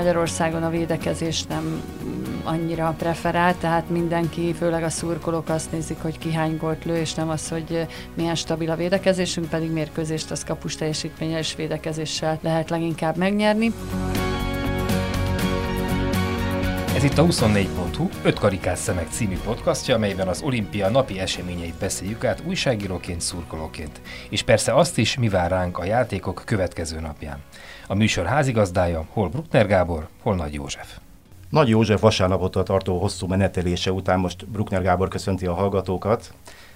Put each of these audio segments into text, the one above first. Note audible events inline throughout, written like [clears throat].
Magyarországon a védekezés nem annyira preferált, tehát mindenki, főleg a szurkolók azt nézik, hogy ki hány gólt lő, és nem az, hogy milyen stabil a védekezésünk, pedig mérkőzést az kapus teljesítménnyel és védekezéssel lehet leginkább megnyerni. Ez itt a 24.hu 5 karikás szemek című podcastja, amelyben az olimpia napi eseményeit beszéljük át újságíróként, szurkolóként. És persze azt is, mi vár ránk a játékok következő napján. A műsor házigazdája hol Bruckner Gábor, hol Nagy József. Nagy József vasárnapottól tartó hosszú menetelése után most Bruckner Gábor köszönti a hallgatókat.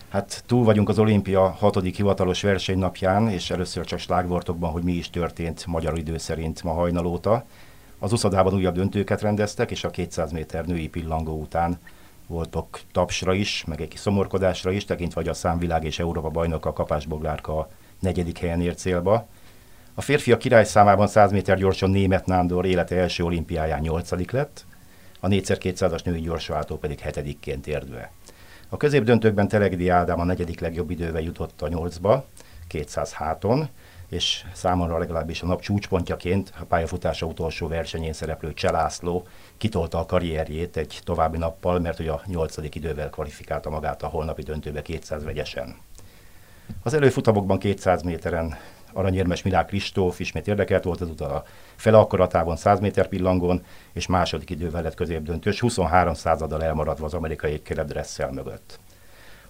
Hát túl vagyunk az olimpia hatodik hivatalos versenynapján, és először csak slágvortokban, hogy mi is történt magyar idő szerint ma hajnalóta. Az uszadában újabb döntőket rendeztek, és a 200 méter női pillangó után voltak tapsra is, meg egy kis szomorkodásra is, tekintve, hogy a számvilág és Európa bajnoka Kapás Boglárka a negyedik helyen ért célba. A férfiak király számában 100 méter gyorsan német Nándor élete első olimpiáján 8 lett, a 4x200-as női gyorsváltó pedig hetedikként ért be. A középdöntőkben Telegdi Ádám a negyedik legjobb idővel jutott a 8-ba, 200 háton, és számomra legalábbis a nap csúcspontjaként a pályafutása utolsó versenyén szereplő Cselászló kitolta a karrierjét egy további nappal, mert hogy a nyolcadik idővel kvalifikálta magát a holnapi döntőbe 200 vegyesen. Az előfutamokban 200 méteren aranyérmes Milák Kristóf ismét érdekelt volt ezúttal a fele akkoratában 100 méter pillangón, és második idővel lett középdöntős, 23 századdal elmaradva az amerikai Caleb Dressel mögött.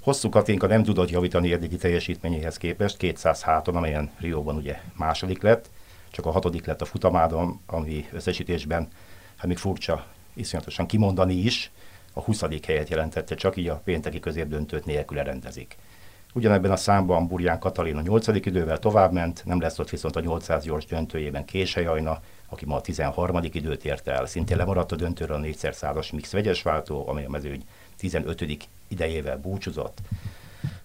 Hosszú Katinka nem tudott javítani eddigi teljesítményéhez képest, 200 háton, amelyen Rióban ugye második lett, csak a hatodik lett a futamádon, ami összesítésben, hát még furcsa iszonyatosan kimondani is, a 20. helyet jelentette, csak így a pénteki középdöntőt nélkül rendezik. Ugyanebben a számban Burján Katalin a 8. idővel továbbment, nem lesz ott viszont a 800 gyors döntőjében Késely aki ma a 13. időt ért el. Szintén lemaradt a döntőről a 4 százas mix vegyes váltó, amely a mezőny 15. idejével búcsúzott.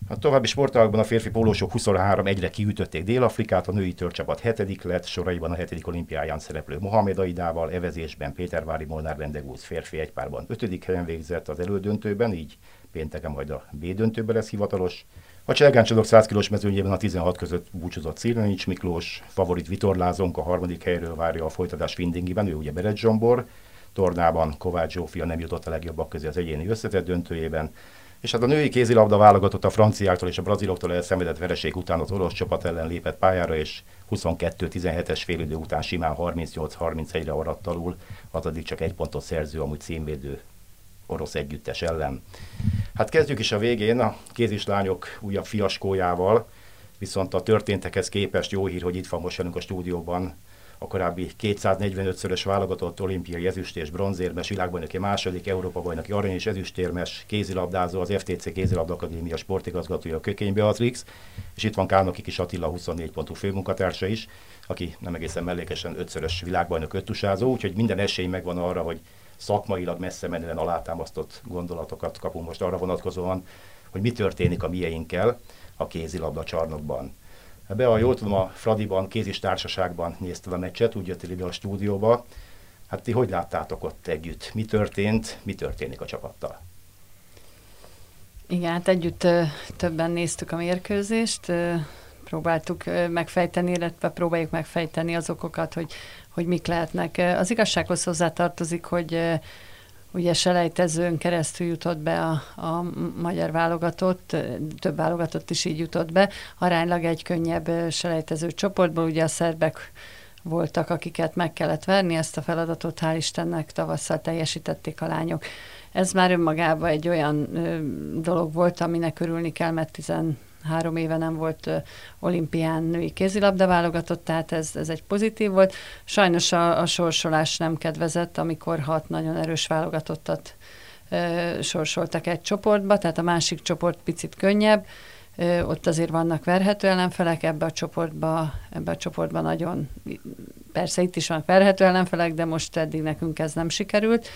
A további sportágban a férfi pólósok 23 egyre kiütötték Dél-Afrikát, a női törcsapat hetedik lett, soraiban a hetedik olimpiáján szereplő Mohamed Aidával, evezésben Pétervári Molnár Rendegúz férfi egypárban ötödik helyen végzett az elődöntőben, így pénteken majd a B döntőben lesz hivatalos. A Cselgáncsadok 100 kilós mezőnyében a 16 között búcsúzott Szilanics Miklós, favorit Vitorlázonk a harmadik helyről várja a folytatás Findingiben, ő ugye Beret Zsombor, tornában Kovács Zsófia nem jutott a legjobbak közé az egyéni összetett döntőjében, és hát a női kézilabda válogatott a franciáktól és a braziloktól elszenvedett vereség után az orosz csapat ellen lépett pályára, és 22-17-es félidő után simán 38-31-re aradt alul, az csak egy pontot szerző, amúgy címvédő orosz együttes ellen. Hát kezdjük is a végén a kézislányok újabb fiaskójával, viszont a történtekhez képest jó hír, hogy itt van most velünk a stúdióban a korábbi 245-szörös válogatott olimpiai ezüst és bronzérmes, világbajnoki második, Európa bajnoki arany és ezüstérmes kézilabdázó, az FTC Kézilabda Akadémia sportigazgatója Kökény Beatrix, és itt van Kálnoki Kis Attila 24 pontú főmunkatársa is, aki nem egészen mellékesen ötszörös világbajnok öttusázó, úgyhogy minden esély megvan arra, hogy szakmailag messze menően alátámasztott gondolatokat kapunk most arra vonatkozóan, hogy mi történik a mieinkkel a kézilabda csarnokban. Be a jól tudom, a Fradiban, kézis társaságban nézted a meccset, úgy jöttél ide a stúdióba. Hát ti hogy láttátok ott együtt? Mi történt, mi történik a csapattal? Igen, hát együtt többen néztük a mérkőzést, próbáltuk megfejteni, illetve próbáljuk megfejteni az okokat, hogy, hogy mik lehetnek. Az igazsághoz hozzátartozik, hogy ugye selejtezőn keresztül jutott be a, a magyar válogatott, több válogatott is így jutott be, aránylag egy könnyebb selejtező csoportból, ugye a szerbek voltak, akiket meg kellett verni, ezt a feladatot hál' Istennek tavasszal teljesítették a lányok. Ez már önmagában egy olyan ö, dolog volt, aminek örülni kell, mert három éve nem volt olimpián női kézilabda válogatott, tehát ez, ez egy pozitív volt. Sajnos a, a sorsolás nem kedvezett, amikor hat nagyon erős válogatottat sorsoltak egy csoportba, tehát a másik csoport picit könnyebb, ott azért vannak verhető ellenfelek, ebbe a csoportba, ebbe a csoportba nagyon, persze itt is van verhető ellenfelek, de most eddig nekünk ez nem sikerült,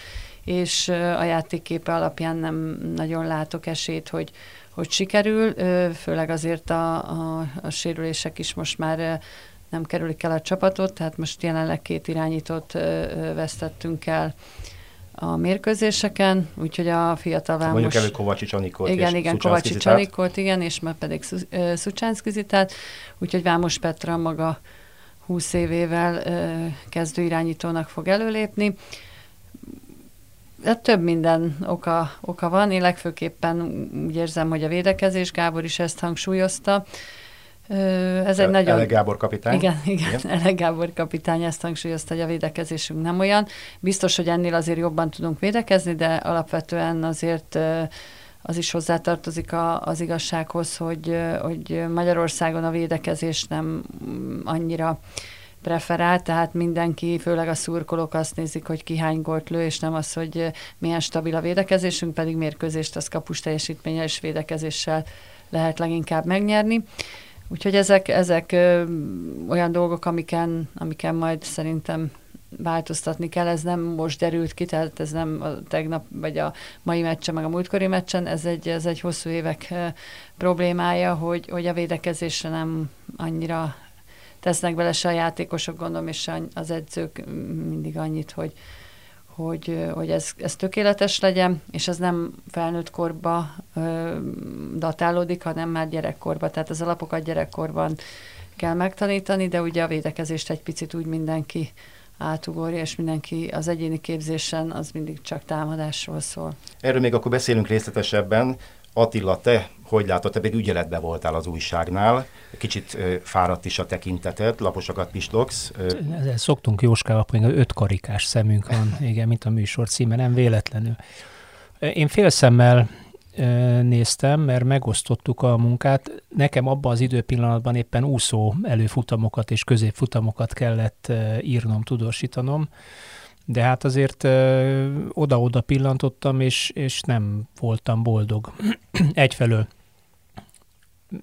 és a játékképe alapján nem nagyon látok esélyt, hogy, hogy sikerül, főleg azért a, a, a sérülések is most már nem kerülik el a csapatot, tehát most jelenleg két irányítót vesztettünk el a mérkőzéseken, úgyhogy a fiatal Vámos... Mondjuk elő Kovacsics Anikot Igen, igen, Kovacsics Anikot, igen, és már pedig Szucsánszki Zitát, úgyhogy Vámos Petra maga 20 évével kezdő irányítónak fog előlépni. Hát több minden oka, oka van, én legfőképpen úgy érzem, hogy a védekezés, Gábor is ezt hangsúlyozta, ez egy nagyon... Ele Gábor kapitány. Igen, igen, igen. [laughs] Ele Gábor kapitány ezt hangsúlyozta, hogy a védekezésünk nem olyan. Biztos, hogy ennél azért jobban tudunk védekezni, de alapvetően azért az is hozzátartozik a, az igazsághoz, hogy, hogy Magyarországon a védekezés nem annyira preferál, tehát mindenki, főleg a szurkolók azt nézik, hogy ki hány gólt lő, és nem az, hogy milyen stabil a védekezésünk, pedig mérkőzést az kapus teljesítménnyel és védekezéssel lehet leginkább megnyerni. Úgyhogy ezek, ezek ö, olyan dolgok, amiken, amiken majd szerintem változtatni kell, ez nem most derült ki, tehát ez nem a tegnap, vagy a mai meccsen, meg a múltkori meccsen, ez egy, ez egy hosszú évek ö, problémája, hogy, hogy a védekezésre nem annyira tesznek bele se a játékosok, gondolom, és az edzők mindig annyit, hogy, hogy, hogy ez, ez tökéletes legyen, és ez nem felnőtt korba ö, datálódik, hanem már gyerekkorba, tehát az alapokat gyerekkorban kell megtanítani, de ugye a védekezést egy picit úgy mindenki átugorja, és mindenki az egyéni képzésen az mindig csak támadásról szól. Erről még akkor beszélünk részletesebben. Attila, te hogy látod, te pedig ügyeletben voltál az újságnál, kicsit ö, fáradt is a tekinteted, laposakat pislogsz. Ezzel szoktunk Jóskával, hogy öt karikás szemünk van, [laughs] igen, mint a műsor címe, nem véletlenül. Én félszemmel néztem, mert megosztottuk a munkát. Nekem abban az időpillanatban éppen úszó előfutamokat és középfutamokat kellett írnom, tudósítanom de hát azért ö, oda-oda pillantottam, és, és nem voltam boldog. [clears throat] Egyfelől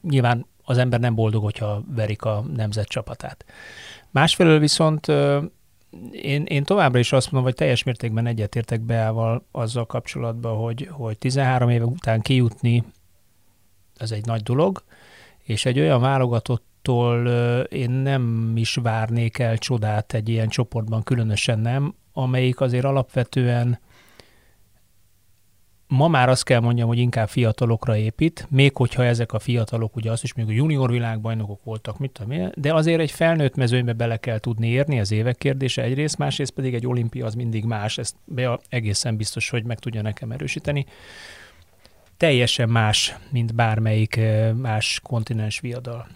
nyilván az ember nem boldog, hogyha verik a nemzet csapatát. Másfelől viszont én, én továbbra is azt mondom, hogy teljes mértékben egyetértek Beával azzal kapcsolatban, hogy, hogy 13 éve után kijutni, ez egy nagy dolog, és egy olyan válogatottól én nem is várnék el csodát egy ilyen csoportban, különösen nem, amelyik azért alapvetően ma már azt kell mondjam, hogy inkább fiatalokra épít, még hogyha ezek a fiatalok, ugye azt is még a junior világbajnokok voltak, mit tudom én, de azért egy felnőtt mezőnybe bele kell tudni érni, az évek kérdése egyrészt, másrészt pedig egy olimpia az mindig más, ezt be egészen biztos, hogy meg tudja nekem erősíteni. Teljesen más, mint bármelyik más kontinens viadal.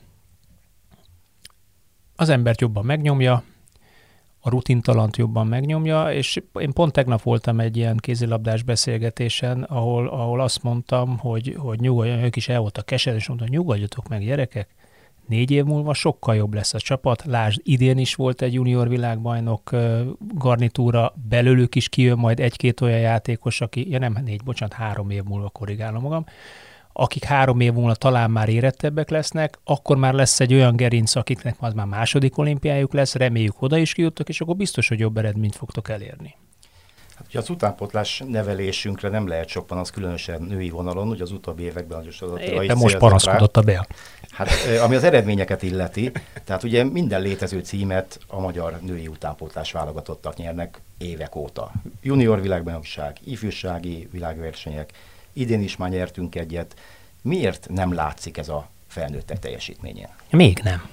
Az embert jobban megnyomja, a rutintalant jobban megnyomja, és én pont tegnap voltam egy ilyen kézilabdás beszélgetésen, ahol, ahol azt mondtam, hogy, hogy nyugodjon, ők is el voltak keserű, és mondtam, nyugodjatok meg gyerekek, négy év múlva sokkal jobb lesz a csapat. Lásd, idén is volt egy junior világbajnok garnitúra, belőlük is kijön majd egy-két olyan játékos, aki, ja nem négy, bocsánat, három év múlva korrigálom magam, akik három év múlva talán már érettebbek lesznek, akkor már lesz egy olyan gerinc, akiknek az már második olimpiájuk lesz, reméljük oda is kijuttok, és akkor biztos, hogy jobb eredményt fogtok elérni. Hát ugye az utánpotlás nevelésünkre nem lehet sok az különösen női vonalon, hogy az utóbbi években az is De most panaszkodott a Bea. Hát ami az eredményeket illeti, tehát ugye minden létező címet a magyar női utánpótlás válogatottak nyernek évek óta. Junior világbajnokság, ifjúsági világversenyek, idén is már nyertünk egyet. Miért nem látszik ez a felnőttek teljesítményén? Még nem.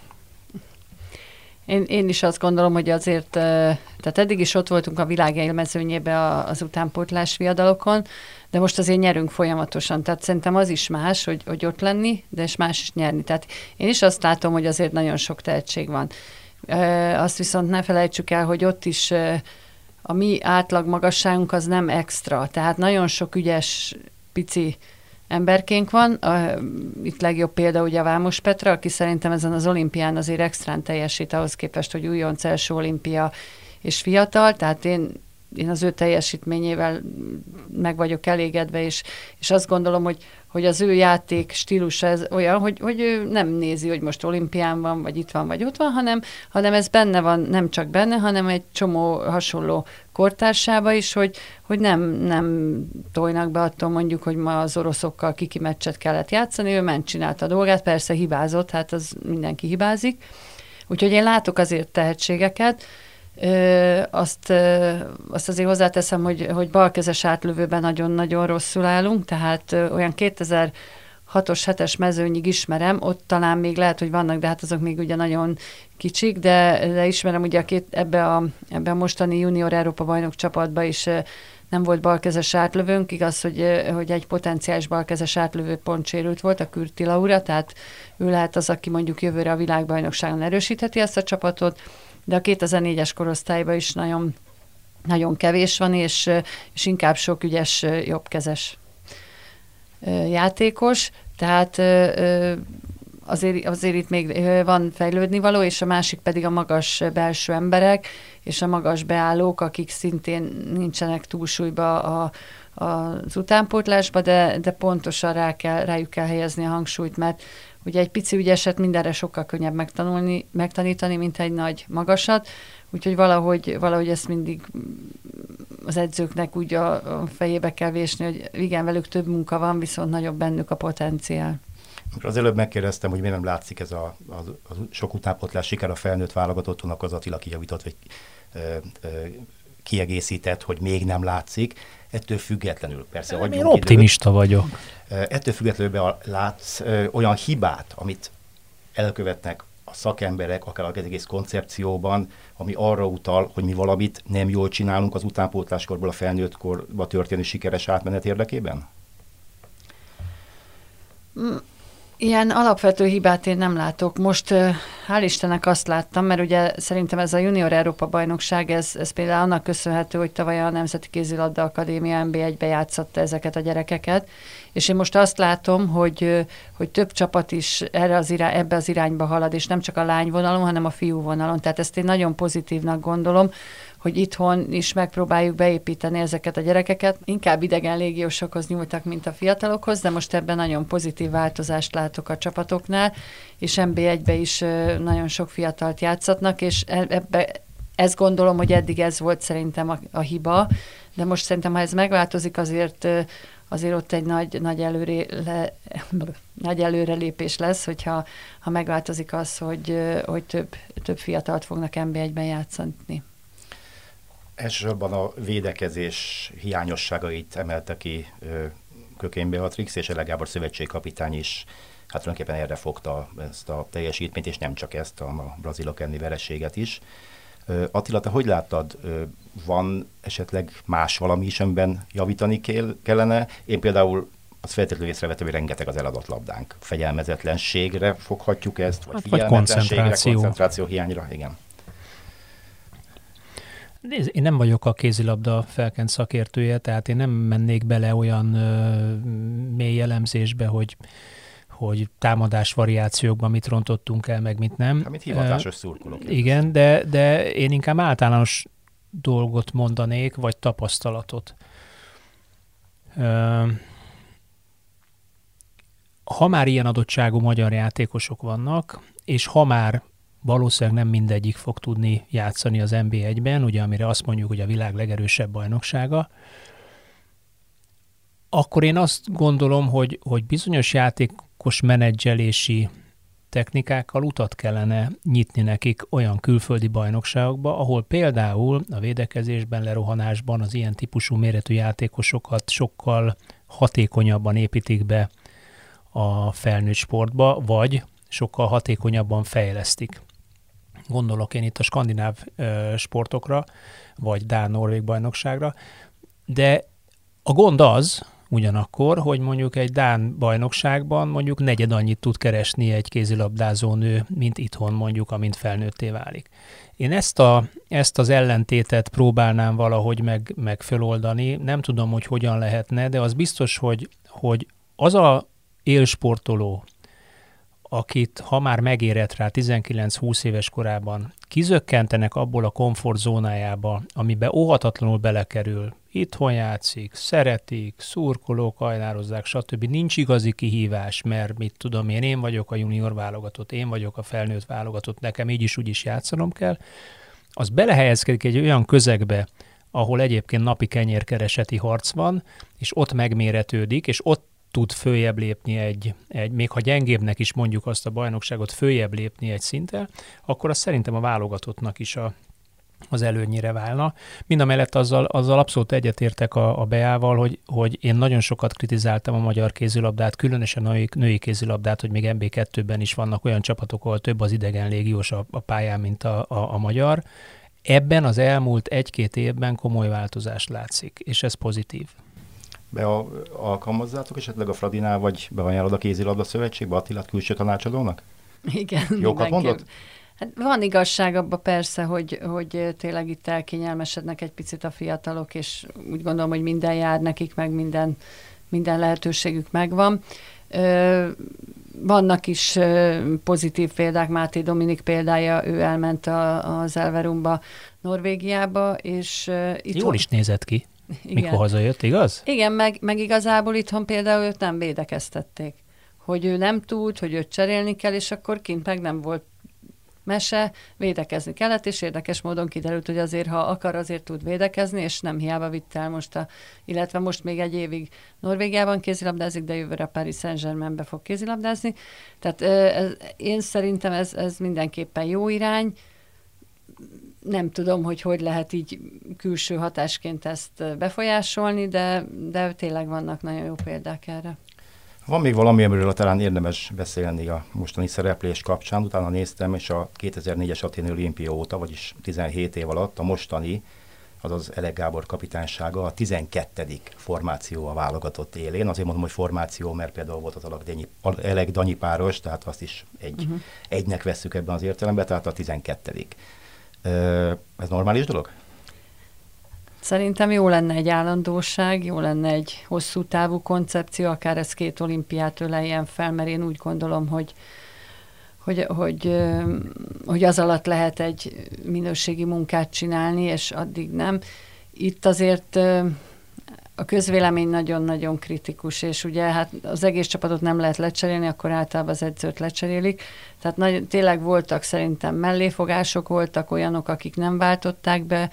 Én, én is azt gondolom, hogy azért, tehát eddig is ott voltunk a világ élmezőnyébe az utánpótlás viadalokon, de most azért nyerünk folyamatosan, tehát szerintem az is más, hogy, hogy ott lenni, de és más is nyerni. Tehát én is azt látom, hogy azért nagyon sok tehetség van. Azt viszont ne felejtsük el, hogy ott is a mi átlag magasságunk az nem extra, tehát nagyon sok ügyes pici emberkénk van. A, itt legjobb példa ugye a Vámos Petra, aki szerintem ezen az olimpián azért extrán teljesít ahhoz képest, hogy újonc első olimpia és fiatal, tehát én én az ő teljesítményével meg vagyok elégedve, és, és azt gondolom, hogy, hogy az ő játék stílusa ez olyan, hogy, hogy ő nem nézi, hogy most olimpián van, vagy itt van, vagy ott van, hanem, hanem ez benne van, nem csak benne, hanem egy csomó hasonló kortársába is, hogy, hogy nem, nem tojnak be attól mondjuk, hogy ma az oroszokkal kiki meccset kellett játszani, ő ment csinálta a dolgát, persze hibázott, hát az mindenki hibázik. Úgyhogy én látok azért tehetségeket, Ö, azt, ö, azt azért hozzáteszem, hogy, hogy balkezes átlövőben nagyon-nagyon rosszul állunk, tehát ö, olyan 2000 hatos, hetes mezőnyig ismerem, ott talán még lehet, hogy vannak, de hát azok még ugye nagyon kicsik, de, de ismerem ugye a két, ebbe, a, ebbe a mostani junior Európa bajnok csapatba is nem volt balkezes átlövőnk, igaz, hogy, hogy egy potenciális balkezes átlövő pont sérült volt, a Kürti Laura, tehát ő lehet az, aki mondjuk jövőre a világbajnokságon erősítheti ezt a csapatot, de a 2004-es korosztályban is nagyon, nagyon kevés van, és, és inkább sok ügyes, jobbkezes játékos, tehát azért, azért itt még van fejlődni való, és a másik pedig a magas belső emberek, és a magas beállók, akik szintén nincsenek túlsúlyba a, az utánpótlásba, de, de pontosan rá kell, rájuk kell helyezni a hangsúlyt, mert ugye egy pici ügyeset mindenre sokkal könnyebb megtanulni, megtanítani, mint egy nagy magasat, úgyhogy valahogy, valahogy ezt mindig az edzőknek úgy a, a fejébe kell vésni, hogy igen, velük több munka van, viszont nagyobb bennük a potenciál. Az előbb megkérdeztem, hogy miért nem látszik ez a, a, a sok utánpotlás siker a felnőtt válogatottunak, az Attila kijavított, vagy ö, ö, kiegészített, hogy még nem látszik. Ettől függetlenül, persze nem, Én optimista időt, vagyok. Ettől függetlenül látsz olyan hibát, amit elkövetnek a szakemberek, akár az egész koncepcióban, ami arra utal, hogy mi valamit nem jól csinálunk az utánpótláskorból a felnőtt korba történő sikeres átmenet érdekében? Mm, Ilyen alapvető hibát én nem látok. Most hál' Istennek azt láttam, mert ugye szerintem ez a Junior Európa bajnokság, ez, ez például annak köszönhető, hogy tavaly a Nemzeti Kézilabda Akadémia NB1-be játszotta ezeket a gyerekeket, és én most azt látom, hogy, hogy több csapat is erre az irány, ebbe az irányba halad, és nem csak a lányvonalon, hanem a fiú vonalon. Tehát ezt én nagyon pozitívnak gondolom, hogy itthon is megpróbáljuk beépíteni ezeket a gyerekeket. Inkább idegen légiósokhoz nyúltak, mint a fiatalokhoz, de most ebben nagyon pozitív változást látok a csapatoknál, és NB1-be is nagyon sok fiatalt játszatnak, és e, ebbe ezt gondolom, hogy eddig ez volt szerintem a, a hiba, de most szerintem, ha ez megváltozik, azért azért ott egy nagy, nagy, előre, le, [laughs] nagy előrelépés lesz, hogyha ha megváltozik az, hogy, hogy több, több fiatalt fognak NB1-ben játszani. Elsősorban a védekezés hiányosságait emelte ki Kökén Beatrix, és Ele Gábor szövetségkapitány is hát tulajdonképpen erre fogta ezt a teljesítményt, és nem csak ezt, a brazilok enni vereséget is. Attila, te hogy láttad, van esetleg más valami is, amiben javítani kell, kellene? Én például az feltétlenül észrevettem, hogy rengeteg az eladott labdánk. Fegyelmezetlenségre foghatjuk ezt, vagy, hát, vagy koncentráció. koncentráció hiányra, igen. Nézd, én nem vagyok a kézilabda felkent szakértője, tehát én nem mennék bele olyan ö, mély elemzésbe, hogy hogy támadás variációkban mit rontottunk el, meg mit nem. Amit hivatásos szurkolók. Igen, de, de én inkább általános dolgot mondanék, vagy tapasztalatot. Ha már ilyen adottságú magyar játékosok vannak, és ha már valószínűleg nem mindegyik fog tudni játszani az NB1-ben, ugye amire azt mondjuk, hogy a világ legerősebb bajnoksága, akkor én azt gondolom, hogy, hogy bizonyos játékos menedzselési technikákkal utat kellene nyitni nekik olyan külföldi bajnokságokba, ahol például a védekezésben, lerohanásban az ilyen típusú méretű játékosokat sokkal hatékonyabban építik be a felnőtt sportba, vagy sokkal hatékonyabban fejlesztik. Gondolok én itt a skandináv sportokra, vagy Dán-Norvég bajnokságra, de a gond az, ugyanakkor, hogy mondjuk egy Dán bajnokságban mondjuk negyed annyit tud keresni egy kézilabdázó nő, mint itthon mondjuk, amint felnőtté válik. Én ezt, a, ezt az ellentétet próbálnám valahogy meg, meg föloldani, nem tudom, hogy hogyan lehetne, de az biztos, hogy, hogy az a élsportoló, akit ha már megérett rá 19-20 éves korában, kizökkentenek abból a komfortzónájába, amibe óhatatlanul belekerül, itthon játszik, szeretik, szurkolók, ajnározzák, stb. Nincs igazi kihívás, mert mit tudom én, én vagyok a junior válogatott, én vagyok a felnőtt válogatott, nekem így is úgy is játszanom kell, az belehelyezkedik egy olyan közegbe, ahol egyébként napi kenyérkereseti harc van, és ott megméretődik, és ott tud följebb lépni egy, egy, még ha gyengébbnek is mondjuk azt a bajnokságot följebb lépni egy szinttel, akkor az szerintem a válogatottnak is a, az előnyire válna. Mind a mellett azzal, azzal abszolút egyetértek a, a Beával, hogy, hogy én nagyon sokat kritizáltam a magyar kézilabdát, különösen a női, női kézilabdát, hogy még MB2-ben is vannak olyan csapatok, ahol több az idegen légiós a, a pályán, mint a, a, a magyar. Ebben az elmúlt egy-két évben komoly változást látszik, és ez pozitív. Be a, alkalmazzátok esetleg a Fradinál, vagy beajánlod a kézilabda szövetségbe Attilát külső tanácsadónak? Igen. Jókat mondott? Hát van igazság abban persze, hogy, hogy tényleg itt elkényelmesednek egy picit a fiatalok, és úgy gondolom, hogy minden jár nekik, meg minden, minden lehetőségük megvan. Vannak is pozitív példák, Máté Dominik példája, ő elment a, az Elverumba, Norvégiába, és itt... Jól is nézett ki, igen. mikor hazajött, igaz? Igen, meg, meg igazából itthon például őt nem védekeztették hogy ő nem tud, hogy őt cserélni kell, és akkor kint meg nem volt mese, védekezni kellett, és érdekes módon kiderült, hogy azért, ha akar, azért tud védekezni, és nem hiába vitt el most, a, illetve most még egy évig Norvégiában kézilabdázik, de jövőre Paris Saint-Germainbe fog kézilabdázni. Tehát ez, én szerintem ez, ez mindenképpen jó irány. Nem tudom, hogy hogy lehet így külső hatásként ezt befolyásolni, de, de tényleg vannak nagyon jó példák erre. Van még valami, amiről talán érdemes beszélni a mostani szereplés kapcsán. Utána néztem, és a 2004-es Aténi olimpia óta, vagyis 17 év alatt a mostani, azaz Elek Gábor kapitánysága a 12. formáció a válogatott élén. Azért mondom, hogy formáció, mert például volt az Elek Danyi páros, tehát azt is egy, uh-huh. egynek vesszük ebben az értelemben, tehát a 12. Ez normális dolog? Szerintem jó lenne egy állandóság, jó lenne egy hosszú távú koncepció, akár ez két olimpiát öleljen fel, mert én úgy gondolom, hogy, hogy, hogy, hogy az alatt lehet egy minőségi munkát csinálni, és addig nem. Itt azért a közvélemény nagyon-nagyon kritikus, és ugye hát az egész csapatot nem lehet lecserélni, akkor általában az edzőt lecserélik. Tehát nagy, tényleg voltak szerintem melléfogások, voltak olyanok, akik nem váltották be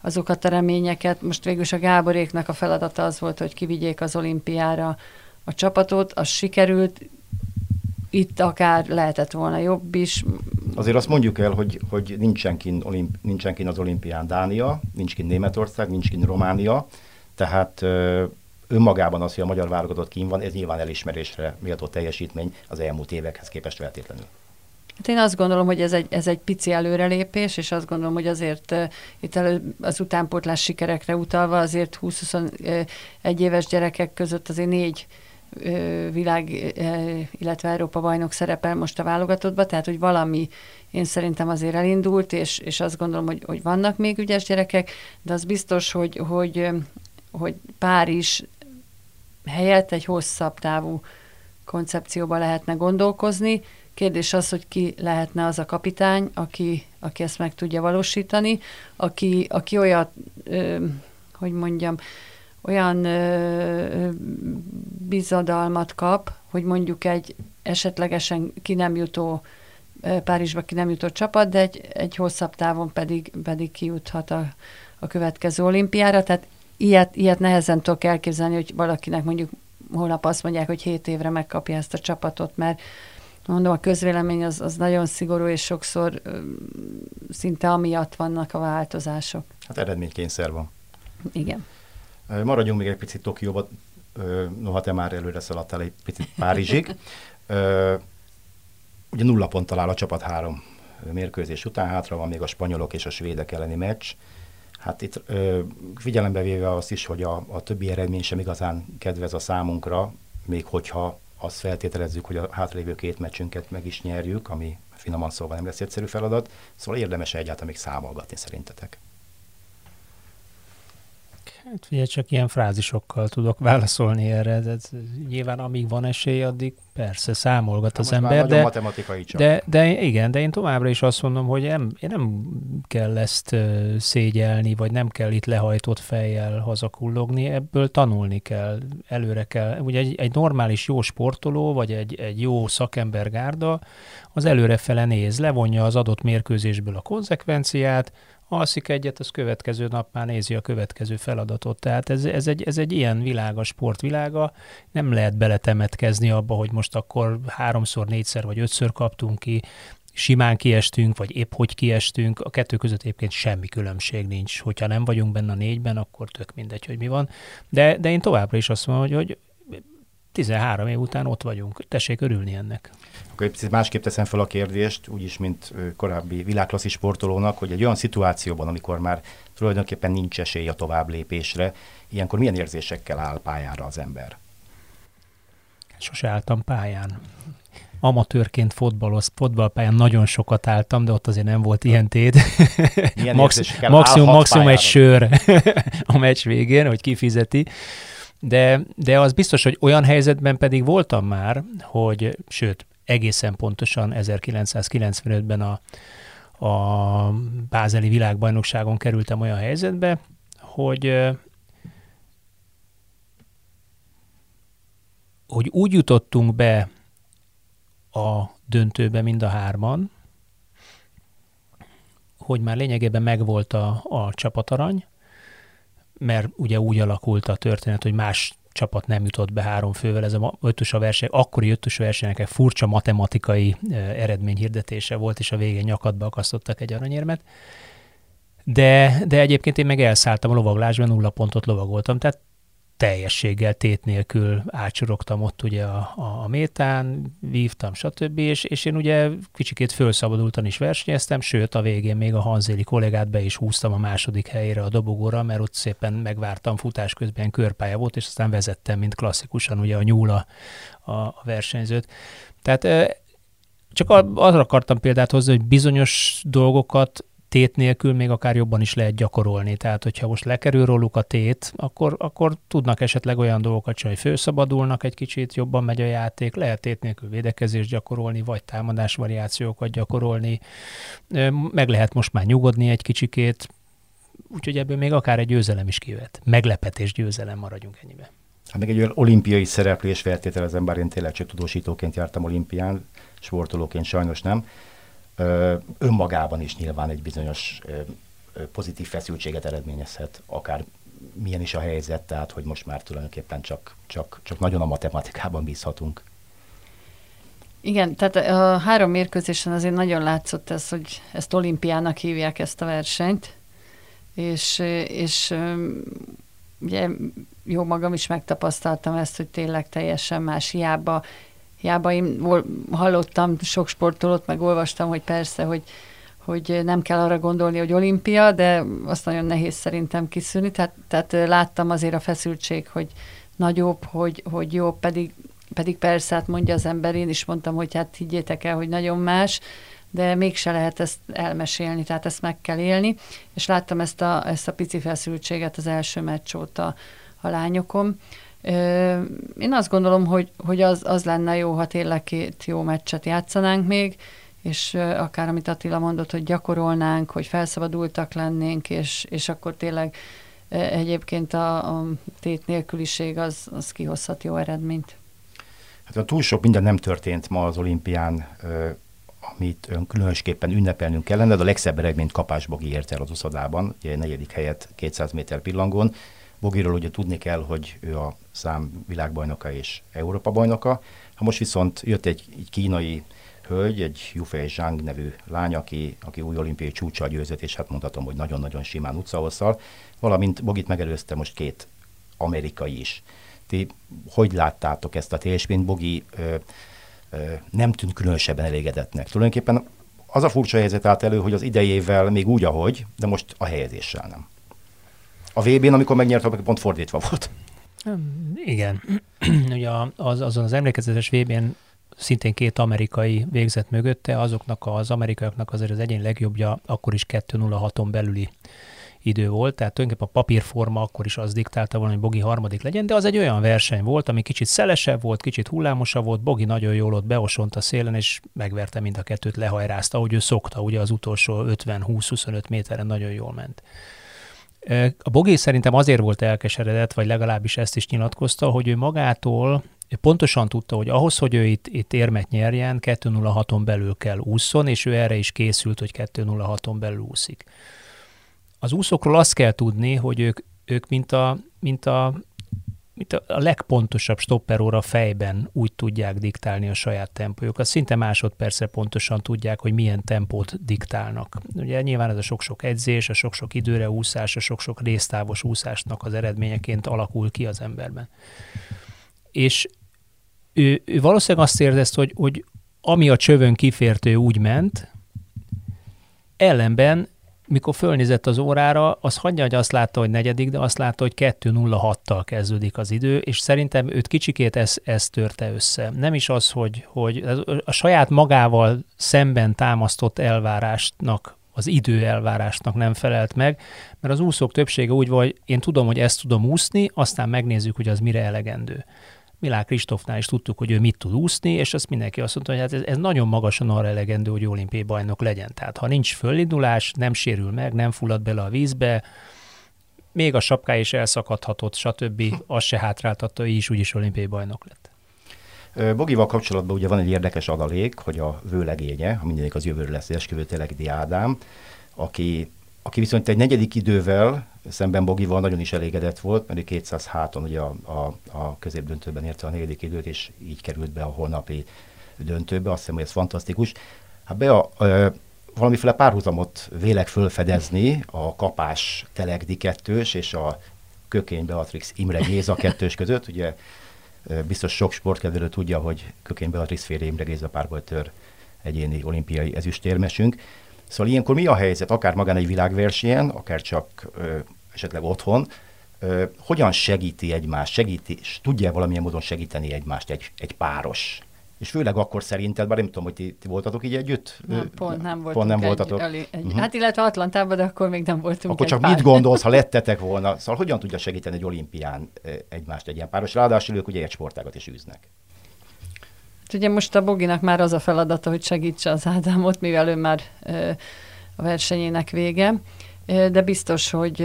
azokat a reményeket. Most végül a Gáboréknak a feladata az volt, hogy kivigyék az olimpiára a csapatot, az sikerült, itt akár lehetett volna jobb is. Azért azt mondjuk el, hogy, hogy nincsen, kin, olimp, nincsen kin az olimpián Dánia, nincs kin Németország, nincs kin Románia, tehát önmagában az, hogy a magyar válogatott kín van, ez nyilván elismerésre méltó teljesítmény az elmúlt évekhez képest feltétlenül. Hát én azt gondolom, hogy ez egy, ez egy pici előrelépés, és azt gondolom, hogy azért itt elő, az utánpótlás sikerekre utalva azért 20-21 éves gyerekek között azért négy világ, illetve Európa bajnok szerepel most a válogatottba, tehát hogy valami én szerintem azért elindult, és, és azt gondolom, hogy, hogy vannak még ügyes gyerekek, de az biztos, hogy, hogy, hogy Párizs helyett egy hosszabb távú koncepcióba lehetne gondolkozni, Kérdés az, hogy ki lehetne az a kapitány, aki, aki ezt meg tudja valósítani, aki, aki olyat, ö, hogy mondjam, olyan ö, bizadalmat kap, hogy mondjuk egy esetlegesen ki nem jutó Párizsba ki nem jutott csapat, de egy, egy hosszabb távon pedig, pedig kijuthat a, a következő olimpiára. Tehát ilyet, ilyet nehezen tudok elképzelni, hogy valakinek mondjuk holnap azt mondják, hogy 7 évre megkapja ezt a csapatot, mert mondom, a közvélemény az, az nagyon szigorú, és sokszor ö, szinte amiatt vannak a változások. Hát eredménykényszer van. Igen. Maradjunk még egy picit Tokióba, noha te már előre szaladtál egy picit Párizsig. Ugye nulla ponttal áll a csapat három mérkőzés után, hátra van még a spanyolok és a svédek elleni meccs. Hát itt ö, figyelembe véve azt is, hogy a, a többi eredmény sem igazán kedvez a számunkra, még hogyha azt feltételezzük, hogy a hátralévő két meccsünket meg is nyerjük, ami finoman szóval nem lesz egyszerű feladat, szóval érdemes egyáltalán még számolgatni szerintetek. Hát figyelj, csak ilyen frázisokkal tudok válaszolni erre. De nyilván amíg van esély, addig persze számolgat az ember. De, matematikai csak. De, de igen, de én továbbra is azt mondom, hogy nem, én nem kell ezt szégyelni, vagy nem kell itt lehajtott fejjel hazakullogni, ebből tanulni kell, előre kell. Ugye egy, egy normális jó sportoló, vagy egy, egy jó szakembergárda, az előrefele néz, levonja az adott mérkőzésből a konzekvenciát, alszik egyet, az következő nap már nézi a következő feladatot. Tehát ez, ez, egy, ez egy ilyen világ, a sportvilága. Nem lehet beletemetkezni abba, hogy most akkor háromszor, négyszer vagy ötször kaptunk ki. simán kiestünk, vagy épp hogy kiestünk, a kettő között egyébként semmi különbség nincs. Hogyha nem vagyunk benne a négyben, akkor tök mindegy, hogy mi van. De, de én továbbra is azt mondom, hogy, hogy 13 év után ott vagyunk. Tessék örülni ennek. Akkor egy másképp teszem fel a kérdést, úgyis, mint korábbi világklasszi sportolónak, hogy egy olyan szituációban, amikor már tulajdonképpen nincs esély a tovább lépésre, ilyenkor milyen érzésekkel áll pályára az ember? Sose álltam pályán. Amatőrként fotballoz, fotballpályán nagyon sokat álltam, de ott azért nem volt ilyen tét. Max, maximum, maximum egy sör [laughs] a meccs végén, hogy kifizeti. De, de az biztos, hogy olyan helyzetben pedig voltam már, hogy sőt, egészen pontosan 1995-ben a, a Bázeli világbajnokságon kerültem olyan helyzetbe, hogy hogy úgy jutottunk be a döntőbe mind a hárman, hogy már lényegében megvolt a, a csapatarany, mert ugye úgy alakult a történet, hogy más csapat nem jutott be három fővel. Ez a ötös a verseny, akkori ötös versenynek egy furcsa matematikai eredményhirdetése volt, és a végén nyakadba akasztottak egy aranyérmet. De, de egyébként én meg elszálltam a lovaglásban, nulla pontot lovagoltam, tehát teljességgel, tét nélkül átsorogtam ott ugye a, a, a métán, vívtam, stb. És, és én ugye kicsikét fölszabadultan is versenyeztem, sőt a végén még a Hanzéli kollégát be is húztam a második helyére a dobogóra, mert ott szépen megvártam futás közben körpálya volt, és aztán vezettem, mint klasszikusan ugye a nyúla a, a versenyzőt. Tehát csak arra akartam példát hozni, hogy bizonyos dolgokat tét nélkül még akár jobban is lehet gyakorolni. Tehát, hogyha most lekerül róluk a tét, akkor, akkor tudnak esetleg olyan dolgokat csinálni, hogy főszabadulnak egy kicsit, jobban megy a játék, lehet tét nélkül védekezést gyakorolni, vagy támadás variációkat gyakorolni, meg lehet most már nyugodni egy kicsikét, úgyhogy ebből még akár egy győzelem is kivet. Meglepetés győzelem maradjunk ennyibe. Hát meg egy olyan olimpiai szereplés feltételezem, bár én tényleg csak tudósítóként jártam olimpián, sportolóként sajnos nem önmagában is nyilván egy bizonyos pozitív feszültséget eredményezhet, akár milyen is a helyzet, tehát hogy most már tulajdonképpen csak, csak, csak nagyon a matematikában bízhatunk. Igen, tehát a három mérkőzésen azért nagyon látszott ez, hogy ezt olimpiának hívják ezt a versenyt, és, és ugye jó magam is megtapasztaltam ezt, hogy tényleg teljesen más, hiába Én hallottam sok sportolót, meg olvastam, hogy persze, hogy, hogy nem kell arra gondolni, hogy olimpia, de azt nagyon nehéz szerintem kiszűrni. Tehát, tehát láttam azért a feszültség, hogy nagyobb, hogy, hogy jobb, pedig, pedig persze, hát mondja az ember, én is mondtam, hogy hát higgyétek el, hogy nagyon más, de mégse lehet ezt elmesélni, tehát ezt meg kell élni, és láttam ezt a, ezt a pici feszültséget az első meccs óta a lányokon. Én azt gondolom, hogy, hogy az, az lenne jó, ha tényleg két jó meccset játszanánk még, és akár amit Attila mondott, hogy gyakorolnánk, hogy felszabadultak lennénk, és, és akkor tényleg egyébként a, a tét nélküliség az, az kihozhat jó eredményt. Hát túl sok minden nem történt ma az olimpián, amit különösképpen ünnepelnünk kellene, de a legszebb eredményt Kapás Bogi ért el az uszodában, ugye negyedik helyet 200 méter pillangón, Bogiról ugye tudni kell, hogy ő a szám világbajnoka és Európa bajnoka. Ha most viszont jött egy, egy kínai hölgy, egy Yufei Zhang nevű lány, aki, aki új olimpiai csúcsal győzött, és hát mondhatom, hogy nagyon-nagyon simán utcahosszal, valamint Bogit megelőzte most két amerikai is. Ti hogy láttátok ezt a teljesményt? Bogi ö, ö, nem tűnt különösebben elégedettnek. Tulajdonképpen az a furcsa helyzet állt elő, hogy az idejével még úgy, ahogy, de most a helyezéssel nem. A VB-n, amikor megnyert, akkor pont fordítva volt. Igen. [clears throat] Ugye az, azon az emlékezetes VB-n szintén két amerikai végzett mögötte, azoknak az amerikaiaknak azért az egyén legjobbja akkor is 2-0-6-on belüli idő volt, tehát tulajdonképpen a papírforma akkor is az diktálta volna, hogy Bogi harmadik legyen, de az egy olyan verseny volt, ami kicsit szelesebb volt, kicsit hullámosabb volt, Bogi nagyon jól ott beosont a szélen, és megverte mind a kettőt, lehajrázta, ahogy ő szokta, ugye az utolsó 50-20-25 méteren nagyon jól ment. A Bogé szerintem azért volt elkeseredett, vagy legalábbis ezt is nyilatkozta, hogy ő magától pontosan tudta, hogy ahhoz, hogy ő itt, itt érmet nyerjen, 2.06-on belül kell úszon, és ő erre is készült, hogy 2.06-on belül úszik. Az úszókról azt kell tudni, hogy ők, ők mint, a, mint a mint a legpontosabb stopperóra fejben úgy tudják diktálni a saját tempójukat. Szinte másodpercre pontosan tudják, hogy milyen tempót diktálnak. Ugye nyilván ez a sok-sok edzés, a sok-sok időre úszás, a sok-sok résztávos úszásnak az eredményeként alakul ki az emberben. És ő, ő valószínűleg azt érzett, hogy, hogy ami a csövön kifértő úgy ment, ellenben mikor fölnézett az órára, az hagyja, hogy azt látta, hogy negyedik, de azt látta, hogy 2.06-tal kezdődik az idő, és szerintem őt kicsikét ez, ez törte össze. Nem is az, hogy, hogy a saját magával szemben támasztott elvárásnak az idő elvárásnak nem felelt meg, mert az úszók többsége úgy vagy, én tudom, hogy ezt tudom úszni, aztán megnézzük, hogy az mire elegendő. Milák Kristófnál is tudtuk, hogy ő mit tud úszni, és azt mindenki azt mondta, hogy hát ez, ez nagyon magasan arra elegendő, hogy olimpiai bajnok legyen. Tehát ha nincs fölindulás, nem sérül meg, nem fullad bele a vízbe, még a sapkája is elszakadhatott, stb. Az se hátráltatta, így is úgyis olimpiai bajnok lett. Bogival kapcsolatban ugye van egy érdekes adalék, hogy a vőlegénye, ha mindenik az jövőre lesz esküvő Ádám, aki, aki viszont egy negyedik idővel szemben Bogival nagyon is elégedett volt, mert 206-on ugye a, a, a középdöntőben érte a negyedik időt, és így került be a holnapi döntőbe. Azt hiszem, hogy ez fantasztikus. Hát be a, a valamiféle párhuzamot vélek fölfedezni a kapás Telegdi kettős és a Kökény Beatrix Imre Géza kettős között. Ugye biztos sok sportkedvelő tudja, hogy Kökény Beatrix férje Imre Géza párból tör egyéni olimpiai ezüstérmesünk. Szóval ilyenkor mi a helyzet, akár magán egy világversenyen, akár csak ö, esetleg otthon, ö, hogyan segíti egymást, segíti, és tudja valamilyen módon segíteni egymást egy, egy páros? És főleg akkor szerinted, bár nem tudom, hogy ti, ti voltatok így együtt? Nem, pont nem voltunk. Pont nem voltatok. Egy, egy, uh-huh. Hát illetve Atlantában, de akkor még nem voltunk Akkor csak pár. mit gondolsz, ha [laughs] lettetek volna? Szóval hogyan tudja segíteni egy olimpián egymást egy ilyen páros? Ráadásul ők ugye egy sportágat is űznek. Ugye most a Boginak már az a feladata, hogy segítse az Ádámot, mivel ő már a versenyének vége. De biztos, hogy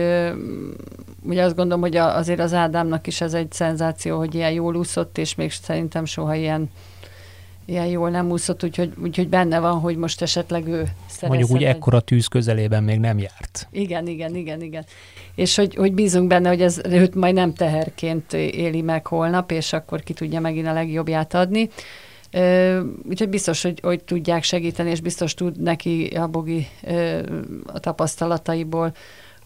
ugye azt gondolom, hogy azért az Ádámnak is ez egy szenzáció, hogy ilyen jól úszott, és még szerintem soha ilyen ilyen jól nem úszott, úgyhogy, úgyhogy benne van, hogy most esetleg ő Mondjuk úgy egy... ekkora tűz közelében még nem járt. Igen, igen, igen, igen. És hogy, hogy bízunk benne, hogy ez őt majd nem teherként éli meg holnap, és akkor ki tudja megint a legjobbját adni. Úgyhogy biztos, hogy, hogy tudják segíteni, és biztos tud neki a Bogi a tapasztalataiból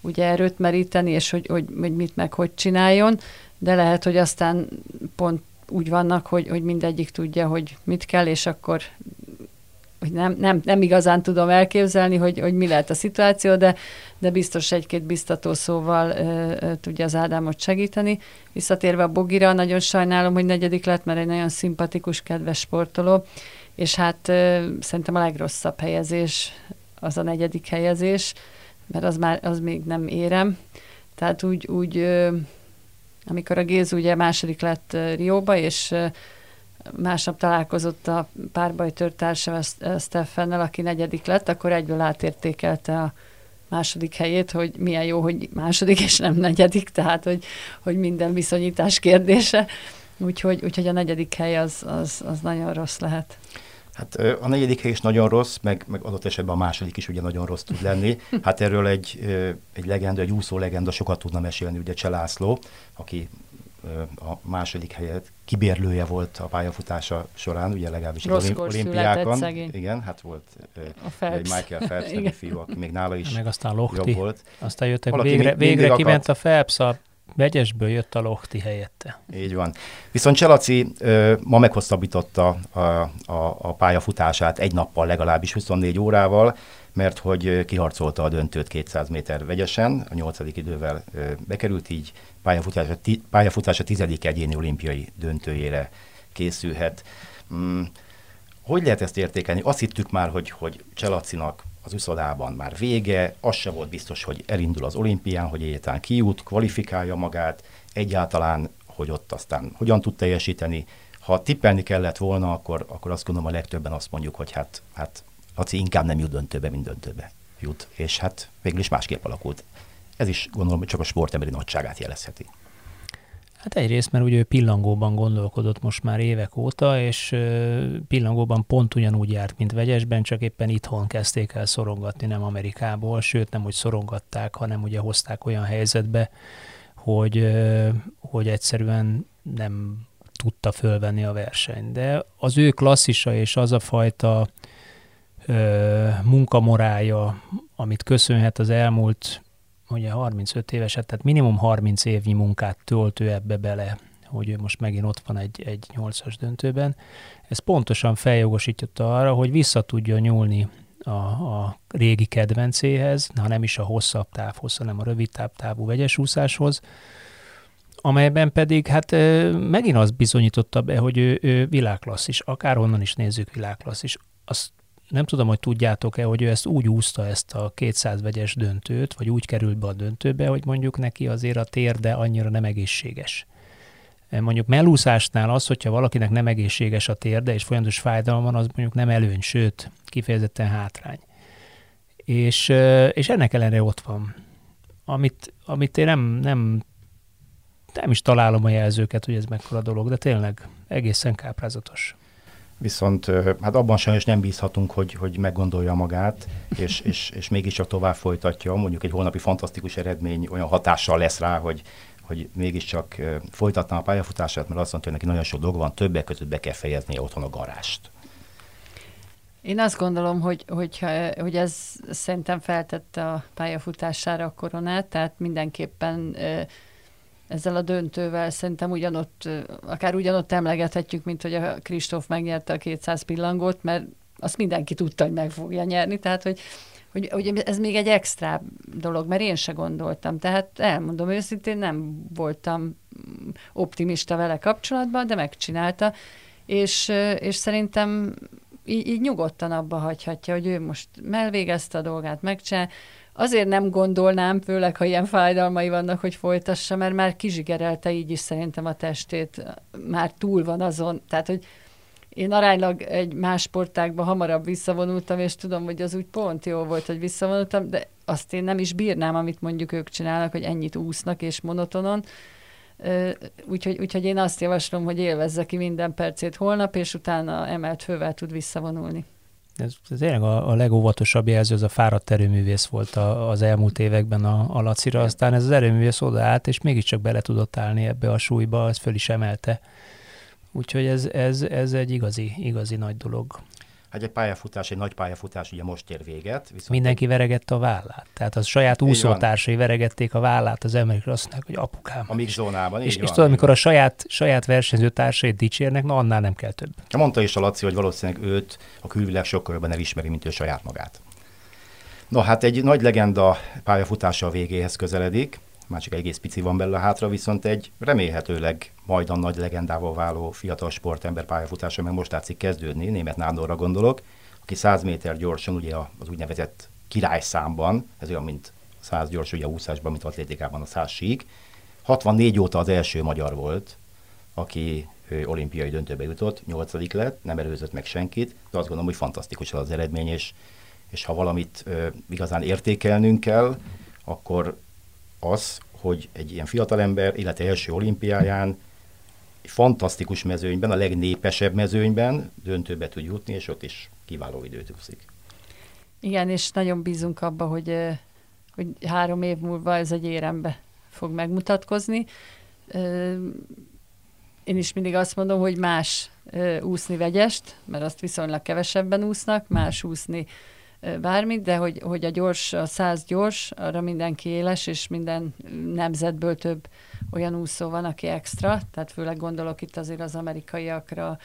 ugye erőt meríteni, és hogy, hogy, hogy mit meg hogy csináljon, de lehet, hogy aztán pont úgy vannak, hogy, hogy mindegyik tudja, hogy mit kell, és akkor hogy nem, nem, nem igazán tudom elképzelni, hogy, hogy mi lehet a szituáció, de, de biztos egy-két biztató szóval ö, ö, tudja az Ádámot segíteni. Visszatérve a Bogira, nagyon sajnálom, hogy negyedik lett, mert egy nagyon szimpatikus, kedves sportoló, és hát ö, szerintem a legrosszabb helyezés az a negyedik helyezés, mert az már az még nem érem. Tehát úgy, úgy ö, amikor a Géz ugye második lett Rióba, és másnap találkozott a párbajtör társa Steffennel, aki negyedik lett, akkor egyből átértékelte a második helyét, hogy milyen jó, hogy második és nem negyedik, tehát hogy, hogy minden viszonyítás kérdése. Úgyhogy, úgyhogy a negyedik hely az, az, az nagyon rossz lehet. Hát a negyedik hely is nagyon rossz, meg, meg adott esetben a második is ugye nagyon rossz tud lenni. Hát erről egy, egy legenda, egy úszó legenda sokat tudna mesélni, ugye Cselászló, aki a második helyet kibérlője volt a pályafutása során, ugye legalábbis Rossz az olimpiákon. Szegény. Igen, hát volt a egy Michael Phelps nevű fiú, aki még nála is Meg aztán Lochti. jobb volt. Aztán jöttek, Valaki végre, végre kiment a Phelps, a vegyesből jött a Lochti helyette. Így van. Viszont Cselaci ö, ma meghosszabbította a, a, a pályafutását egy nappal legalábbis 24 órával, mert hogy kiharcolta a döntőt 200 méter vegyesen, a nyolcadik idővel bekerült, így pályafutása, ti, pályafutása tizedik egyéni olimpiai döntőjére készülhet. Hmm. Hogy lehet ezt értékelni? Azt hittük már, hogy, hogy Cselacinak az üszodában már vége, az se volt biztos, hogy elindul az olimpián, hogy egyáltalán kijut, kvalifikálja magát, egyáltalán, hogy ott aztán hogyan tud teljesíteni. Ha tippelni kellett volna, akkor, akkor azt gondolom a legtöbben azt mondjuk, hogy hát, hát Laci inkább nem jut döntőbe, mint döntőbe jut. És hát végül is másképp alakult. Ez is gondolom, hogy csak a sportemeri nagyságát jelezheti. Hát egyrészt, mert ugye ő pillangóban gondolkodott most már évek óta, és pillangóban pont ugyanúgy járt, mint vegyesben, csak éppen itthon kezdték el szorongatni, nem Amerikából, sőt nem, hogy szorongatták, hanem ugye hozták olyan helyzetbe, hogy, hogy egyszerűen nem tudta fölvenni a versenyt. De az ő klasszisa és az a fajta munkamorája, amit köszönhet az elmúlt ugye 35 éveset, tehát minimum 30 évnyi munkát tölt ebbe bele, hogy ő most megint ott van egy, egy 8-as döntőben. Ez pontosan feljogosította arra, hogy vissza tudja nyúlni a, a régi kedvencéhez, ha nem is a hosszabb távhoz, hanem a rövid távú vegyes úszáshoz, amelyben pedig hát megint azt bizonyította be, hogy ő, ő világklasszis, akárhonnan is nézzük világklasszis. Azt nem tudom, hogy tudjátok-e, hogy ő ezt úgy úszta ezt a 200 vegyes döntőt, vagy úgy került be a döntőbe, hogy mondjuk neki azért a térde annyira nem egészséges. Mondjuk melúszásnál az, hogyha valakinek nem egészséges a térde, és folyamatos fájdalom van, az mondjuk nem előny, sőt, kifejezetten hátrány. És, és ennek ellenére ott van. Amit, amit én nem, nem, nem is találom a jelzőket, hogy ez mekkora dolog, de tényleg egészen káprázatos. Viszont hát abban sajnos nem bízhatunk, hogy, hogy meggondolja magát, és, [laughs] és, és mégiscsak tovább folytatja. Mondjuk egy holnapi fantasztikus eredmény olyan hatással lesz rá, hogy, hogy mégiscsak folytatná a pályafutását, mert azt mondta, hogy neki nagyon sok dolog van, többek között be kell fejeznie otthon a garást. Én azt gondolom, hogy, hogy, hogy ez szerintem feltette a pályafutására a koronát, tehát mindenképpen ezzel a döntővel szerintem ugyanott, akár ugyanott emlegethetjük, mint hogy a Kristóf megnyerte a 200 pillangót, mert azt mindenki tudta, hogy meg fogja nyerni, tehát hogy, hogy, hogy ez még egy extra dolog, mert én se gondoltam. Tehát elmondom őszintén, nem voltam optimista vele kapcsolatban, de megcsinálta, és, és szerintem így, így nyugodtan abba hagyhatja, hogy ő most melvégezte a dolgát, megcsinál. Azért nem gondolnám, főleg ha ilyen fájdalmai vannak, hogy folytassa, mert már kizsigerelte így is szerintem a testét, már túl van azon. Tehát, hogy én aránylag egy más sportákban hamarabb visszavonultam, és tudom, hogy az úgy pont jó volt, hogy visszavonultam, de azt én nem is bírnám, amit mondjuk ők csinálnak, hogy ennyit úsznak és monotonon. Úgyhogy, úgyhogy én azt javaslom, hogy élvezze ki minden percét holnap, és utána emelt fővel tud visszavonulni. Ez, ez tényleg a, a legóvatosabb jelző, az a fáradt erőművész volt a, az elmúlt években a, a Lacira, aztán ez az erőművész odaállt, és mégiscsak bele tudott állni ebbe a súlyba, ez föl is emelte. Úgyhogy ez, ez, ez egy igazi, igazi nagy dolog. Hát egy pályafutás, egy nagy pályafutás ugye most ér véget. Viszont Mindenki veregette a vállát. Tehát az saját úszótársai veregették a vállát az emberekre, azt mondják, hogy apukám. A mix zónában, És, és tudod, amikor a saját, saját versenyzőtársait dicsérnek, na annál nem kell több. Mondta is a Laci, hogy valószínűleg őt a külvilág sokkal jobban elismeri, mint ő saját magát. No, hát egy nagy legenda pályafutása a végéhez közeledik már csak egész pici van belőle hátra, viszont egy remélhetőleg majd a nagy legendával váló fiatal sportember pályafutása meg most látszik kezdődni, német Nándorra gondolok, aki 100 méter gyorsan, ugye az úgynevezett királyszámban, ez olyan, mint 100 gyors, ugye a úszásban, mint atlétikában a 100 sík, 64 óta az első magyar volt, aki olimpiai döntőbe jutott, nyolcadik lett, nem előzött meg senkit, de azt gondolom, hogy fantasztikus az eredmény, és, és ha valamit ö, igazán értékelnünk kell, akkor az, hogy egy ilyen fiatalember élete első olimpiáján egy fantasztikus mezőnyben, a legnépesebb mezőnyben döntőbe tud jutni, és ott is kiváló időt úszik. Igen, és nagyon bízunk abba, hogy, hogy három év múlva ez egy érembe fog megmutatkozni. Én is mindig azt mondom, hogy más úszni vegyest, mert azt viszonylag kevesebben úsznak, más úszni bármit, de hogy, hogy a gyors, a száz gyors, arra mindenki éles, és minden nemzetből több olyan úszó van, aki extra, tehát főleg gondolok itt azért az amerikaiakra,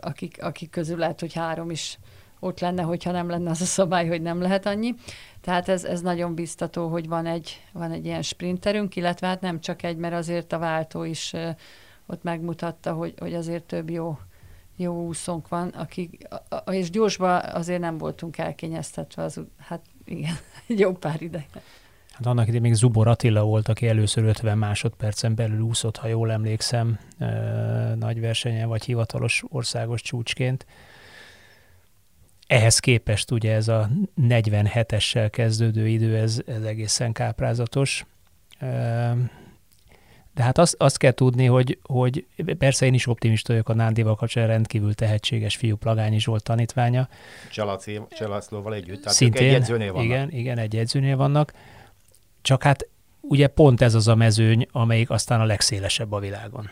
akik, akik közül lehet, hogy három is ott lenne, hogyha nem lenne az a szabály, hogy nem lehet annyi. Tehát ez, ez nagyon biztató, hogy van egy, van egy ilyen sprinterünk, illetve hát nem csak egy, mert azért a váltó is ott megmutatta, hogy, hogy azért több jó jó úszónk van, akik, és gyorsban azért nem voltunk elkényeztetve, az, hát igen, [laughs] egy jó pár ideje. Hát annak idején még Zubor Attila volt, aki először 50 másodpercen belül úszott, ha jól emlékszem, nagy versenyen, vagy hivatalos országos csúcsként. Ehhez képest ugye ez a 47-essel kezdődő idő, ez, ez egészen káprázatos. De hát azt, azt kell tudni, hogy, hogy persze én is optimista vagyok a Nándival kapcsolatban, rendkívül tehetséges fiú, Plagányi Zsolt tanítványa. Cselaszlóval együtt, tehát Szintén, egy edzőnél vannak. Igen, igen, egy edzőnél vannak. Csak hát ugye pont ez az a mezőny, amelyik aztán a legszélesebb a világon.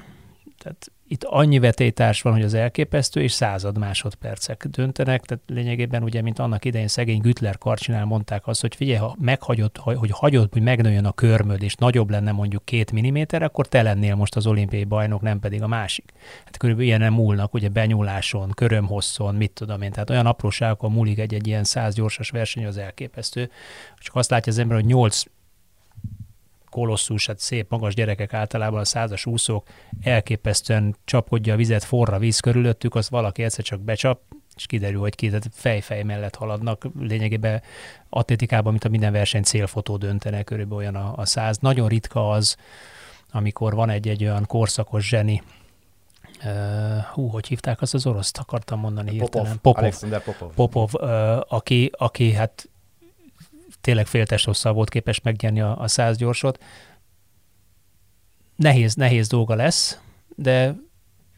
Tehát itt annyi vetétárs van, hogy az elképesztő, és század másodpercek döntenek, tehát lényegében ugye, mint annak idején szegény Gütler karcsinál mondták azt, hogy figyelj, ha meghagyod, hogy hagyod, hogy megnőjön a körmöd, és nagyobb lenne mondjuk két milliméter, akkor te lennél most az olimpiai bajnok, nem pedig a másik. Hát körülbelül ilyen múlnak, ugye benyúláson, körömhosszon, mit tudom én, tehát olyan apróságokon múlik egy-egy ilyen száz gyorsas verseny az elképesztő. Csak azt látja az ember, hogy 8 kolosszus, hát szép magas gyerekek általában a százas úszók elképesztően csapkodja a vizet, forra víz körülöttük, az valaki egyszer csak becsap, és kiderül, hogy két fej-fej mellett haladnak. Lényegében atlétikában, mint a minden verseny célfotó döntenek, körülbelül olyan a, a száz. Nagyon ritka az, amikor van egy-egy olyan korszakos zseni, Uh, hú, hogy hívták azt az oroszt, akartam mondani Popov, hirtelen. Popov, Alexander Popov. Popov uh, aki, aki hát tényleg féltesthosszal volt képes megnyerni a, a száz gyorsot. Nehéz, nehéz dolga lesz, de,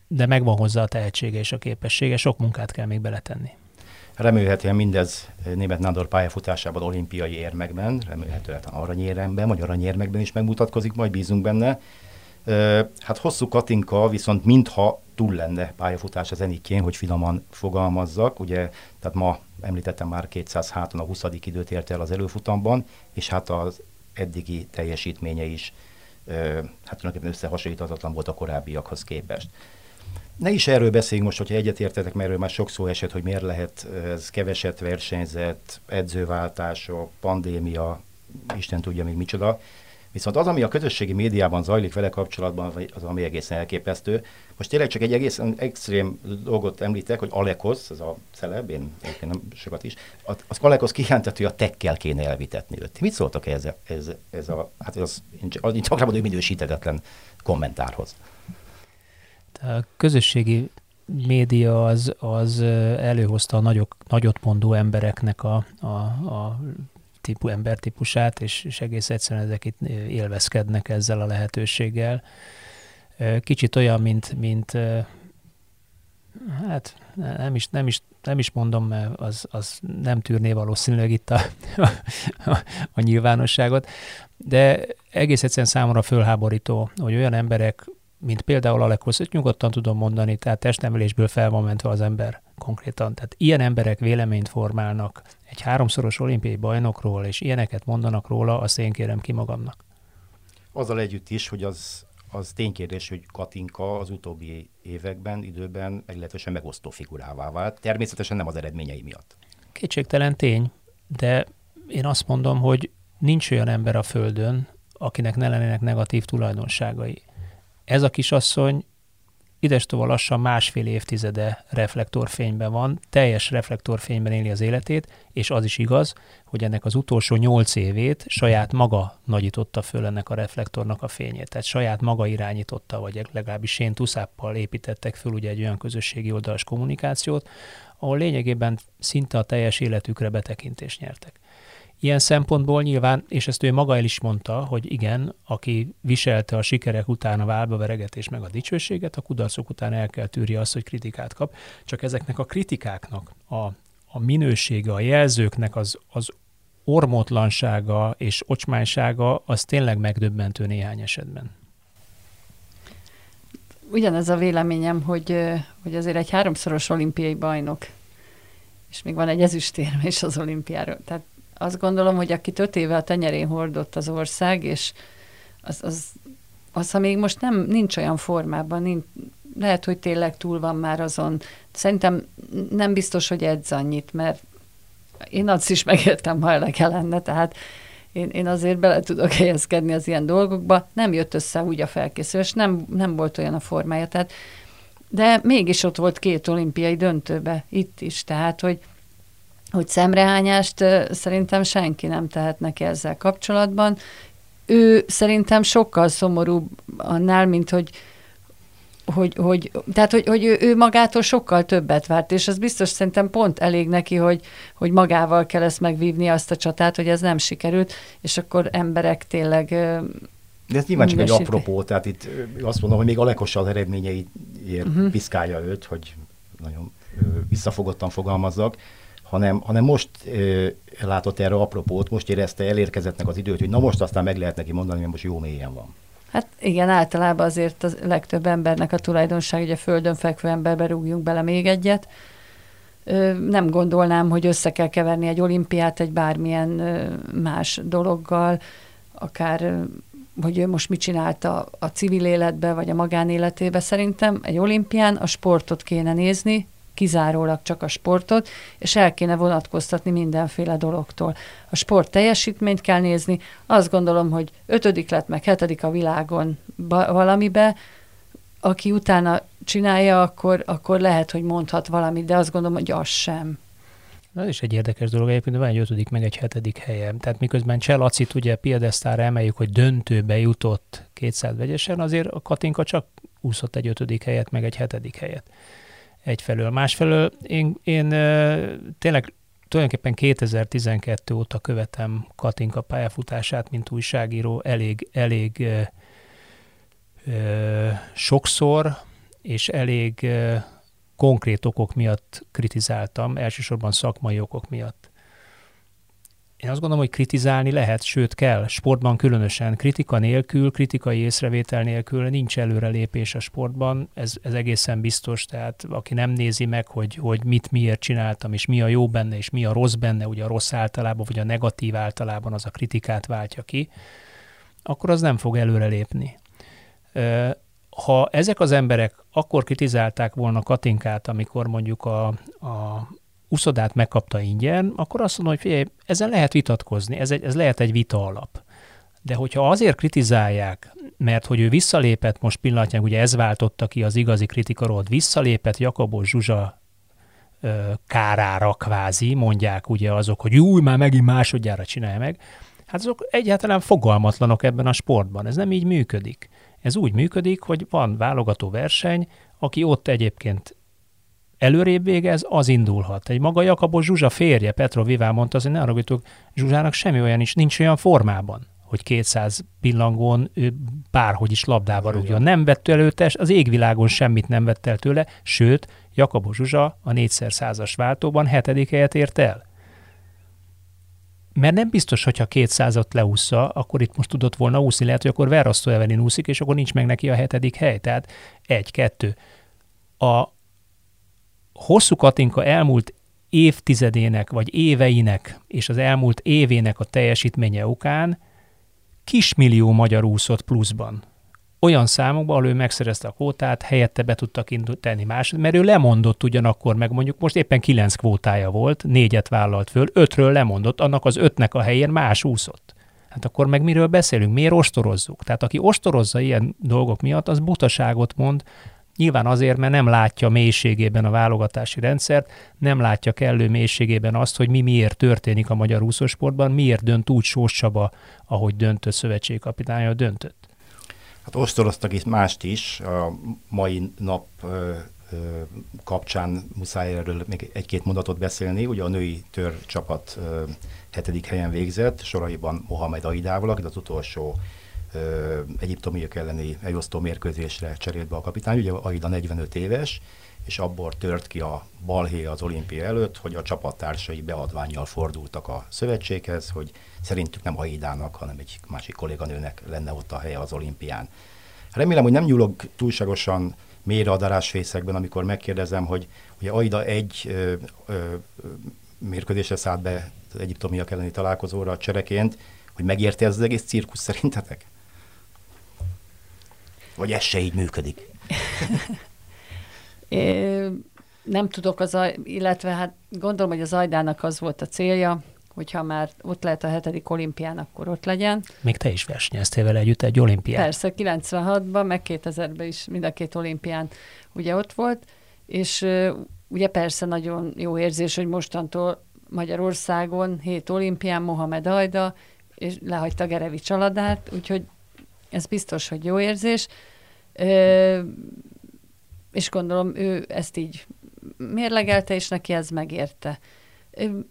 de megvan hozzá a tehetsége és a képessége, sok munkát kell még beletenni. Remélhetően mindez német Nándor pályafutásában olimpiai érmekben, remélhetően aranyéremben, vagy aranyérmekben is megmutatkozik, majd bízunk benne. Hát hosszú Katinka viszont mintha túl lenne pályafutás az enikén, hogy finoman fogalmazzak. Ugye, tehát ma említettem már 200 háton a 20. időt ért el az előfutamban, és hát az eddigi teljesítménye is hát tulajdonképpen összehasonlíthatatlan volt a korábbiakhoz képest. Ne is erről beszéljünk most, hogyha egyetértetek, mert erről már sok szó esett, hogy miért lehet ez keveset versenyzett, edzőváltások, pandémia, Isten tudja még micsoda. Viszont az, ami a közösségi médiában zajlik vele kapcsolatban, az ami egészen elképesztő. Most tényleg csak egy egészen extrém dolgot említek, hogy Alekosz, ez a celeb, én nem sokat is, az Alekosz kijelentett, hogy a tekkel kéne elvitetni őt. Mit szóltak ez, ez, ez a, hát az, az, csak mondom, minősítetetlen kommentárhoz? A közösségi média az, az előhozta a nagyok, nagyot mondó embereknek a, a, a típu, embertípusát, és, és egész egyszerűen ezek itt élvezkednek ezzel a lehetőséggel. Kicsit olyan, mint, mint hát nem is, nem is, nem is mondom, mert az, az nem tűrné valószínűleg itt a, [laughs] a, a nyilvánosságot, de egész egyszerűen számomra fölháborító, hogy olyan emberek, mint például Alekosz, hogy nyugodtan tudom mondani, tehát testemelésből fel van mentve az ember konkrétan. Tehát ilyen emberek véleményt formálnak egy háromszoros olimpiai bajnokról, és ilyeneket mondanak róla, azt én kérem ki magamnak. Azzal együtt is, hogy az, az ténykérdés, hogy Katinka az utóbbi években, időben meglehetősen megosztó figurává vált. Természetesen nem az eredményei miatt. Kétségtelen tény, de én azt mondom, hogy nincs olyan ember a Földön, akinek ne lennének negatív tulajdonságai. Ez a kisasszony idestova lassan másfél évtizede reflektorfényben van, teljes reflektorfényben éli az életét, és az is igaz, hogy ennek az utolsó nyolc évét saját maga nagyította föl ennek a reflektornak a fényét. Tehát saját maga irányította, vagy legalábbis én tuszáppal építettek föl ugye egy olyan közösségi oldalas kommunikációt, ahol lényegében szinte a teljes életükre betekintést nyertek. Ilyen szempontból nyilván, és ezt ő maga el is mondta, hogy igen, aki viselte a sikerek után a válba veregetés meg a dicsőséget, a kudarcok után el kell tűrje azt, hogy kritikát kap. Csak ezeknek a kritikáknak a, a minősége, a jelzőknek az, az ormótlansága és ocsmánysága az tényleg megdöbbentő néhány esetben. Ugyanez a véleményem, hogy, hogy azért egy háromszoros olimpiai bajnok, és még van egy ezüstérme is az olimpiáról. Tehát azt gondolom, hogy aki öt éve a tenyerén hordott az ország, és az, az, az ha még most nem nincs olyan formában, nincs, lehet, hogy tényleg túl van már azon. Szerintem nem biztos, hogy edz annyit, mert én azt is megértem, ha elege lenne, tehát én, én azért bele tudok helyezkedni az ilyen dolgokba. Nem jött össze úgy a felkészülés, nem, nem volt olyan a formája, tehát de mégis ott volt két olimpiai döntőbe, itt is, tehát, hogy hogy szemrehányást szerintem senki nem tehet neki ezzel kapcsolatban. Ő szerintem sokkal szomorúbb annál, mint hogy hogy, hogy, tehát, hogy, hogy ő, ő magától sokkal többet várt, és az biztos szerintem pont elég neki, hogy, hogy magával kell ezt megvívni azt a csatát, hogy ez nem sikerült, és akkor emberek tényleg de ez nyilván csak egy apropó, tehát itt azt mondom, hogy még a legosabb eredményeiért uh-huh. piszkálja őt, hogy nagyon visszafogottan fogalmazzak hanem, hanem most ö, látott erre apropót, most érezte elérkezettnek az időt, hogy na most aztán meg lehet neki mondani, hogy most jó mélyen van. Hát igen, általában azért a legtöbb embernek a tulajdonság, hogy a földön fekvő emberbe rúgjunk bele még egyet. Nem gondolnám, hogy össze kell keverni egy olimpiát egy bármilyen más dologgal, akár hogy ő most mit csinálta a civil életbe, vagy a magánéletébe. Szerintem egy olimpián a sportot kéne nézni, kizárólag csak a sportot, és el kéne vonatkoztatni mindenféle dologtól. A sport teljesítményt kell nézni, azt gondolom, hogy ötödik lett, meg hetedik a világon valamibe, aki utána csinálja, akkor, akkor lehet, hogy mondhat valamit, de azt gondolom, hogy az sem. Ez is egy érdekes dolog, egyébként van egy ötödik, meg egy hetedik helyem. Tehát miközben Cselacit ugye piedesztára emeljük, hogy döntőbe jutott 200 vegyesen, azért a Katinka csak úszott egy ötödik helyet, meg egy hetedik helyet egyfelől. Másfelől én, én tényleg tulajdonképpen 2012 óta követem Katinka pályafutását, mint újságíró, elég, elég ö, sokszor, és elég ö, konkrét okok miatt kritizáltam, elsősorban szakmai okok miatt. Én azt gondolom, hogy kritizálni lehet, sőt kell, sportban különösen. Kritika nélkül, kritikai észrevétel nélkül nincs előrelépés a sportban, ez, ez egészen biztos, tehát aki nem nézi meg, hogy, hogy mit miért csináltam, és mi a jó benne, és mi a rossz benne, ugye a rossz általában, vagy a negatív általában az a kritikát váltja ki, akkor az nem fog előrelépni. Ha ezek az emberek akkor kritizálták volna Katinkát, amikor mondjuk a, a uszodát megkapta ingyen, akkor azt mondom, hogy figyelj, ezen lehet vitatkozni, ez, egy, ez lehet egy vita alap. De hogyha azért kritizálják, mert hogy ő visszalépett, most pillanatnyilag ugye ez váltotta ki az igazi kritikaról, visszalépett Jakabos Zsuzsa ö, kárára kvázi, mondják ugye azok, hogy új, már megint másodjára csinálja meg, hát azok egyáltalán fogalmatlanok ebben a sportban. Ez nem így működik. Ez úgy működik, hogy van válogató verseny, aki ott egyébként előrébb végez, az indulhat. Egy maga Jakabos Zsuzsa férje, Petro Vivá mondta, hogy ne arra Zsuzsának semmi olyan is, nincs olyan formában, hogy 200 pillangón ő bárhogy is labdába rúgjon. Nem vett előtte, az égvilágon semmit nem vett el tőle, sőt, Jakabos Zsuzsa a négyszer százas váltóban hetedik helyet ért el. Mert nem biztos, hogyha 200-at leúszza, akkor itt most tudott volna úszni, lehet, hogy akkor Verrasztó Evelyn úszik, és akkor nincs meg neki a hetedik hely. Tehát egy, kettő. A, hosszú Katinka elmúlt évtizedének, vagy éveinek, és az elmúlt évének a teljesítménye okán kismillió magyar úszott pluszban. Olyan számokban, ahol ő megszerezte a kvótát, helyette be tudtak tenni más, mert ő lemondott ugyanakkor, meg mondjuk most éppen kilenc kvótája volt, négyet vállalt föl, ötről lemondott, annak az ötnek a helyén más úszott. Hát akkor meg miről beszélünk? Miért ostorozzuk? Tehát aki ostorozza ilyen dolgok miatt, az butaságot mond, Nyilván azért, mert nem látja mélységében a válogatási rendszert, nem látja kellő mélységében azt, hogy mi miért történik a magyar úszósportban, miért dönt úgy Sós Csaba, ahogy döntött szövetségkapitánya döntött. Hát osztoroztak itt mást is. A mai nap ö, ö, kapcsán muszáj erről még egy-két mondatot beszélni. Ugye a női tör csapat ö, hetedik helyen végzett, soraiban Mohamed Aidával, aki az utolsó egyiptomiak elleni elosztó mérkőzésre cserélt be a kapitány, ugye Aida 45 éves, és abból tört ki a balhé az olimpia előtt, hogy a csapattársai beadványjal fordultak a szövetséghez, hogy szerintük nem Aidának, hanem egy másik kolléganőnek lenne ott a helye az olimpián. Remélem, hogy nem nyúlok túlságosan mélyre a darásfészekben, amikor megkérdezem, hogy ugye Aida egy ö, ö, mérkőzésre szállt be az egyiptomiak elleni találkozóra csereként, hogy megérte ez az egész cirkusz szerintetek? Vagy ez se így működik? [laughs] é, nem tudok, az, illetve hát gondolom, hogy az Ajdának az volt a célja, hogyha már ott lehet a hetedik olimpián, akkor ott legyen. Még te is versenyeztél vele együtt egy olimpián. Persze, 96-ban, meg 2000-ben is mind a két olimpián ugye ott volt, és ugye persze nagyon jó érzés, hogy mostantól Magyarországon hét olimpián Mohamed Ajda, és lehagyta Gerevi családát, úgyhogy ez biztos, hogy jó érzés. Ö, és gondolom, ő ezt így mérlegelte, és neki ez megérte.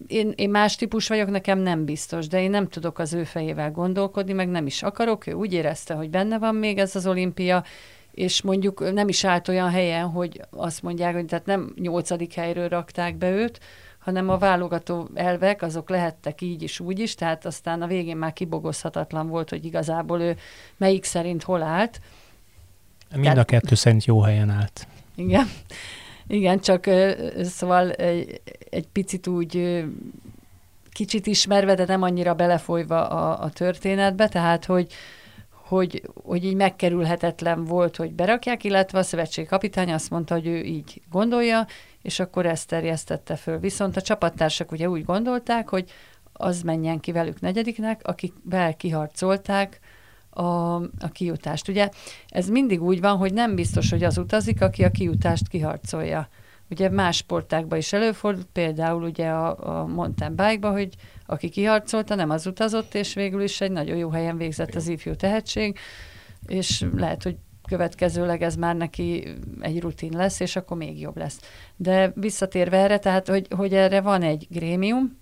Én, én más típus vagyok, nekem nem biztos, de én nem tudok az ő fejével gondolkodni, meg nem is akarok. Ő úgy érezte, hogy benne van még ez az olimpia, és mondjuk nem is állt olyan helyen, hogy azt mondják, hogy tehát nem nyolcadik helyről rakták be őt, hanem a válogató elvek azok lehettek így is, úgy is, tehát aztán a végén már kibogozhatatlan volt, hogy igazából ő melyik szerint hol állt. Mind tehát, a kettő szerint jó helyen állt. Igen. Igen, csak szóval egy, egy picit úgy kicsit ismerve, de nem annyira belefolyva a, a történetbe, tehát hogy, hogy, hogy így megkerülhetetlen volt, hogy berakják, illetve a szövetség kapitány azt mondta, hogy ő így gondolja, és akkor ezt terjesztette föl. Viszont a csapattársak ugye úgy gondolták, hogy az menjen ki velük negyediknek, akikvel kiharcolták a, a kijutást. Ugye ez mindig úgy van, hogy nem biztos, hogy az utazik, aki a kijutást kiharcolja. Ugye más sportákban is előfordult, például ugye a, a mountain bike hogy aki kiharcolta, nem az utazott, és végül is egy nagyon jó helyen végzett az ifjú tehetség, és lehet, hogy következőleg ez már neki egy rutin lesz, és akkor még jobb lesz. De visszatérve erre, tehát, hogy, hogy erre van egy grémium,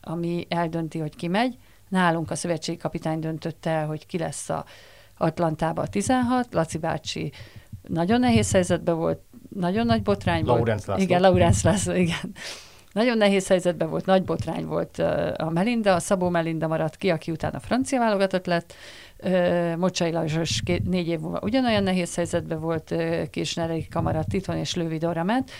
ami eldönti, hogy ki megy. Nálunk a szövetségkapitány döntötte el, hogy ki lesz a Atlantába a 16, Laci bácsi nagyon nehéz helyzetben volt, nagyon nagy botrány Laurence volt. László. Igen, Laurence László, igen. Nagyon nehéz helyzetben volt, nagy botrány volt a Melinda, a Szabó Melinda maradt ki, aki utána francia válogatott lett, Mocsai Lajos négy év múlva ugyanolyan nehéz helyzetben volt, Kisnerei Kamara Titon és Lővi Dora ment.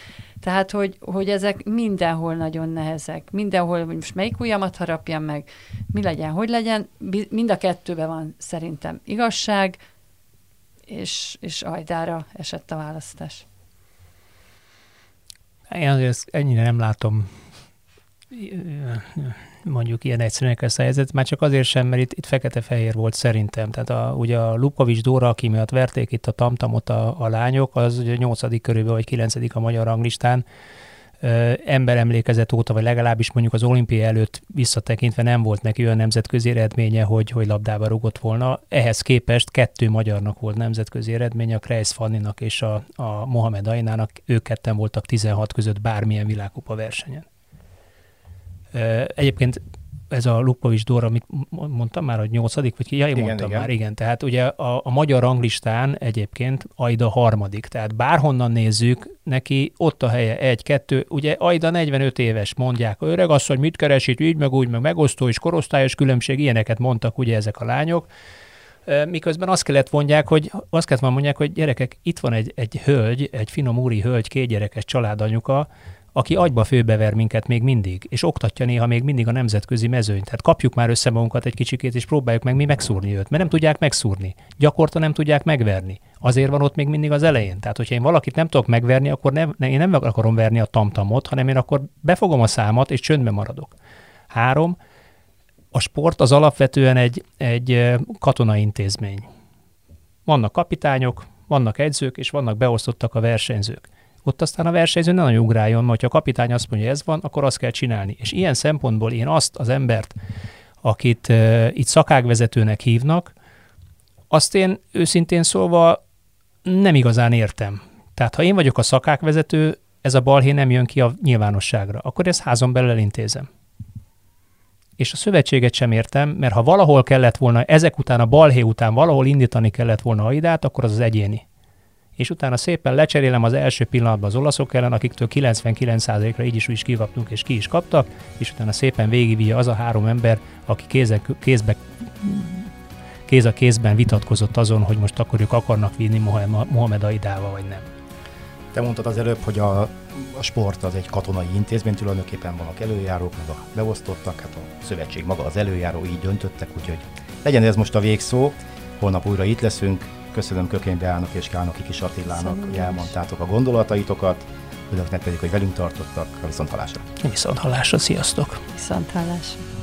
Tehát, hogy, hogy ezek mindenhol nagyon nehezek. Mindenhol, hogy most melyik ujjamat harapjam meg, mi legyen, hogy legyen, mind a kettőben van szerintem igazság, és, és ajdára esett a választás. Én azért ennyire nem látom mondjuk ilyen egyszerűen ezt a helyzet, már csak azért sem, mert itt, itt fekete-fehér volt szerintem. Tehát a, ugye a Lukovics Dóra, aki miatt verték itt a tamtamot a, a lányok, az ugye 8. körülbelül, vagy 9. a magyar ranglistán, ember emlékezet óta, vagy legalábbis mondjuk az olimpia előtt visszatekintve nem volt neki olyan nemzetközi eredménye, hogy, hogy labdába rugott volna. Ehhez képest kettő magyarnak volt nemzetközi eredménye, a Kreis Fanninak és a, a Mohamed Ainának. Ők ketten voltak 16 között bármilyen világkupa versenyen. Egyébként ez a Lupovics Dóra, amit mondtam már, hogy nyolcadik, vagy ki? Ja, én igen, mondtam igen. már, igen. Tehát ugye a, a magyar ranglistán egyébként Aida harmadik, tehát bárhonnan nézzük, neki ott a helye, egy, kettő, ugye Aida 45 éves, mondják, öreg az, hogy mit keres itt, így, meg úgy, meg megosztó és korosztályos különbség, ilyeneket mondtak ugye ezek a lányok, miközben azt kellett mondják, hogy azt kellett mondják, hogy gyerekek, itt van egy, egy hölgy, egy finom úri hölgy, két gyerekes családanyuka, aki agyba főbever minket még mindig, és oktatja néha még mindig a nemzetközi mezőnyt. Tehát kapjuk már össze magunkat egy kicsikét, és próbáljuk meg mi megszúrni őt, mert nem tudják megszúrni. Gyakorta nem tudják megverni. Azért van ott még mindig az elején. Tehát, hogyha én valakit nem tudok megverni, akkor nem, én nem akarom verni a tamtamot, hanem én akkor befogom a számat, és csöndbe maradok. Három, a sport az alapvetően egy, egy katonai intézmény. Vannak kapitányok, vannak edzők, és vannak beosztottak a versenyzők ott aztán a versenyző ne nagyon ugráljon, mert ha a kapitány azt mondja, hogy ez van, akkor azt kell csinálni. És ilyen szempontból én azt az embert, akit uh, itt szakágvezetőnek hívnak, azt én őszintén szólva nem igazán értem. Tehát ha én vagyok a szakákvezető, ez a balhé nem jön ki a nyilvánosságra, akkor ezt házon belül elintézem. És a szövetséget sem értem, mert ha valahol kellett volna, ezek után, a balhé után valahol indítani kellett volna Aidát, akkor az az egyéni és utána szépen lecserélem az első pillanatban az olaszok ellen, akiktől 99%-ra így is úgy is kivaptunk és ki is kaptak, és utána szépen végigvívja az a három ember, aki kézbe, kézbe kéz a kézben vitatkozott azon, hogy most akkor ők akarnak vinni Mohamed Aidával, vagy nem. Te mondtad az előbb, hogy a, a sport az egy katonai intézmény, tulajdonképpen vannak előjárók, meg a beosztottak, hát a szövetség maga az előjáró, így döntöttek, úgyhogy legyen ez most a végszó. Holnap újra itt leszünk, Köszönöm Kökény Beának és Kálnoki Kis Attilának, hogy elmondtátok a gondolataitokat. Önöknek pedig, hogy velünk tartottak. A viszont hallásra. Viszont hallásra, sziasztok! Viszont hallásra.